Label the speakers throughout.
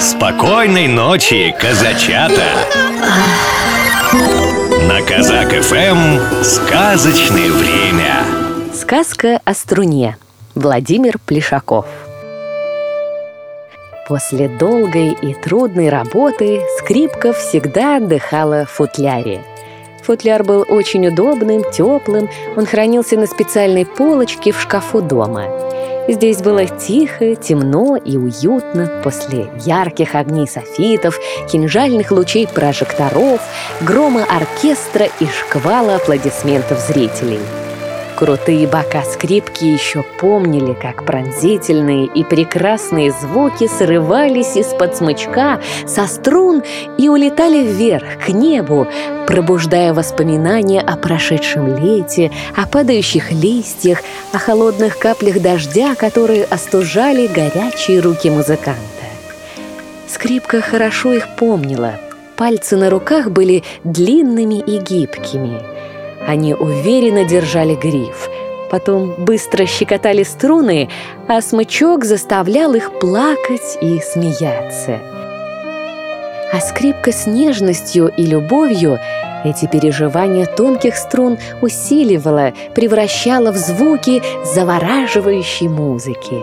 Speaker 1: Спокойной ночи, казачата! На Казак ФМ сказочное время.
Speaker 2: Сказка о струне. Владимир Плешаков. После долгой и трудной работы скрипка всегда отдыхала в футляре. Футляр был очень удобным, теплым, он хранился на специальной полочке в шкафу дома – Здесь было тихо, темно и уютно. После ярких огней софитов, кинжальных лучей прожекторов, грома оркестра и шквала аплодисментов зрителей – Крутые бока скрипки еще помнили, как пронзительные и прекрасные звуки срывались из-под смычка, со струн и улетали вверх, к небу, пробуждая воспоминания о прошедшем лете, о падающих листьях, о холодных каплях дождя, которые остужали горячие руки музыканта. Скрипка хорошо их помнила. Пальцы на руках были длинными и гибкими – они уверенно держали гриф, потом быстро щекотали струны, а смычок заставлял их плакать и смеяться. А скрипка с нежностью и любовью эти переживания тонких струн усиливала, превращала в звуки завораживающей музыки.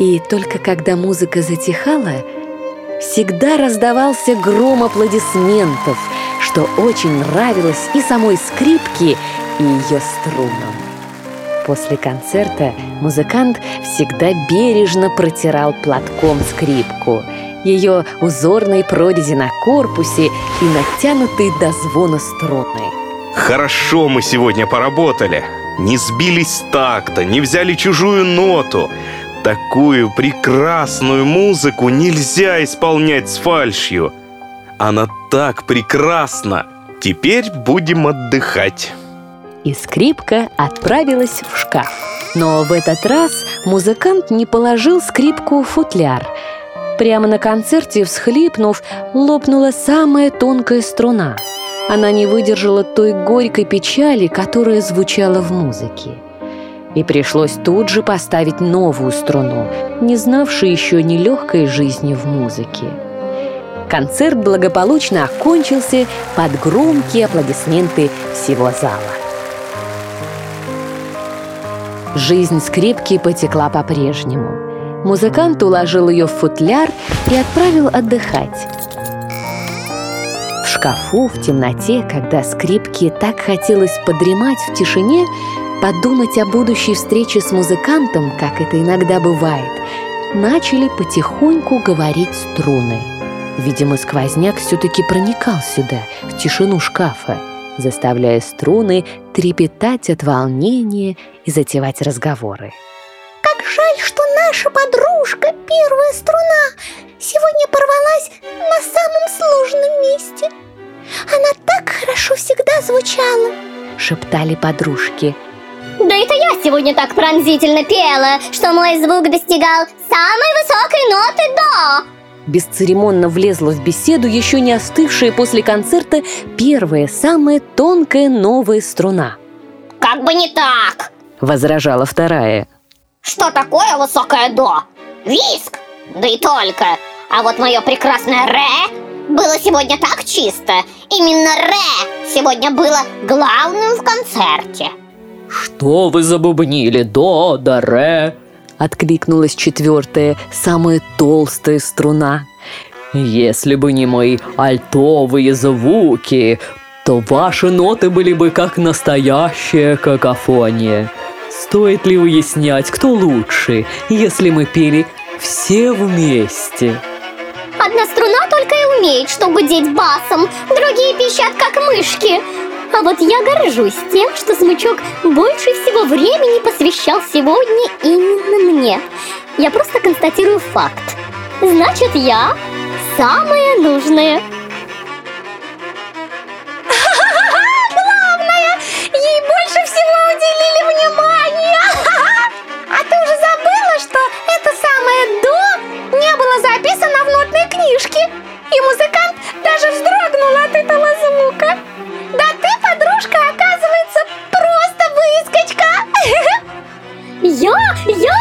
Speaker 2: И только когда музыка затихала, всегда раздавался гром аплодисментов – что очень нравилось и самой скрипке, и ее струнам. После концерта музыкант всегда бережно протирал платком скрипку, ее узорные прорези на корпусе и натянутые до звона струны.
Speaker 3: Хорошо мы сегодня поработали. Не сбились с такта, не взяли чужую ноту. Такую прекрасную музыку нельзя исполнять с фальшью. Она так прекрасна! Теперь будем отдыхать.
Speaker 2: И скрипка отправилась в шкаф. Но в этот раз музыкант не положил скрипку в футляр. Прямо на концерте, всхлипнув, лопнула самая тонкая струна. Она не выдержала той горькой печали, которая звучала в музыке. И пришлось тут же поставить новую струну, не знавшей еще нелегкой жизни в музыке. Концерт благополучно окончился под громкие аплодисменты всего зала. Жизнь скрипки потекла по-прежнему. Музыкант уложил ее в футляр и отправил отдыхать. В шкафу, в темноте, когда скрипке так хотелось подремать в тишине, подумать о будущей встрече с музыкантом, как это иногда бывает, начали потихоньку говорить струны – Видимо, сквозняк все-таки проникал сюда, в тишину шкафа, заставляя струны трепетать от волнения и затевать разговоры.
Speaker 4: Как жаль, что наша подружка, первая струна, сегодня порвалась на самом сложном месте. Она так хорошо всегда звучала,
Speaker 2: шептали подружки.
Speaker 5: Да это я сегодня так пронзительно пела, что мой звук достигал самой высокой ноты до
Speaker 2: бесцеремонно влезла в беседу еще не остывшая после концерта первая, самая тонкая новая струна.
Speaker 5: «Как бы не так!»
Speaker 2: – возражала вторая.
Speaker 5: «Что такое высокое до? Виск! Да и только! А вот мое прекрасное ре было сегодня так чисто. Именно ре сегодня было главным в концерте».
Speaker 2: «Что вы забубнили? До, да, ре!» Откликнулась четвертая, самая толстая струна. Если бы не мои альтовые звуки, то ваши ноты были бы как настоящая какофония. Стоит ли выяснять, кто лучше, если мы пели все вместе?
Speaker 5: Одна струна только и умеет, что гудеть басом, другие пищат, как мышки. А вот я горжусь тем, что смычок больше всего времени посвящал сегодня именно мне. Я просто констатирую факт. Значит, я самая нужная. Я?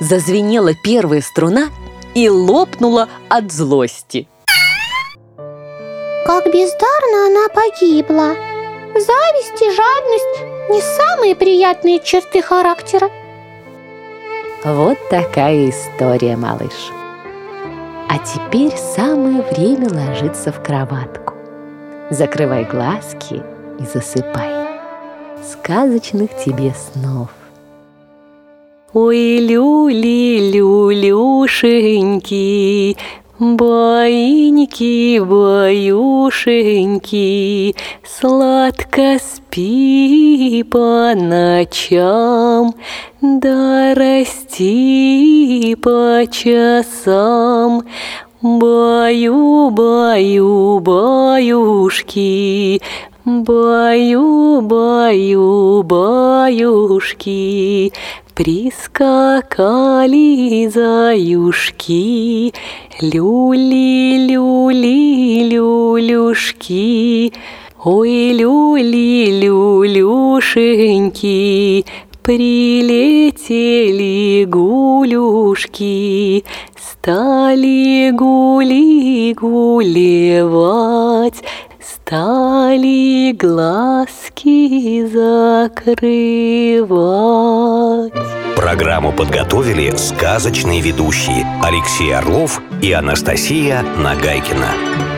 Speaker 2: Зазвенела первая струна, и лопнула от злости.
Speaker 4: Как бездарно она погибла. Зависть и жадность не самые приятные черты характера.
Speaker 2: Вот такая история, малыш. А теперь самое время ложиться в кроватку. Закрывай глазки и засыпай. Сказочных тебе снов. Ой, люли, люлюшеньки, Баиньки, баюшеньки, Сладко спи по ночам, Да расти по часам. Баю, баю, баюшки, Баю, баю, баюшки, Прискакали заюшки, Люли, люли, люлюшки, Ой, люли, люлюшеньки, Прилетели гулюшки, Стали гули гулевать, Стали глазки закрывать.
Speaker 1: Программу подготовили сказочные ведущие Алексей Орлов и Анастасия Нагайкина.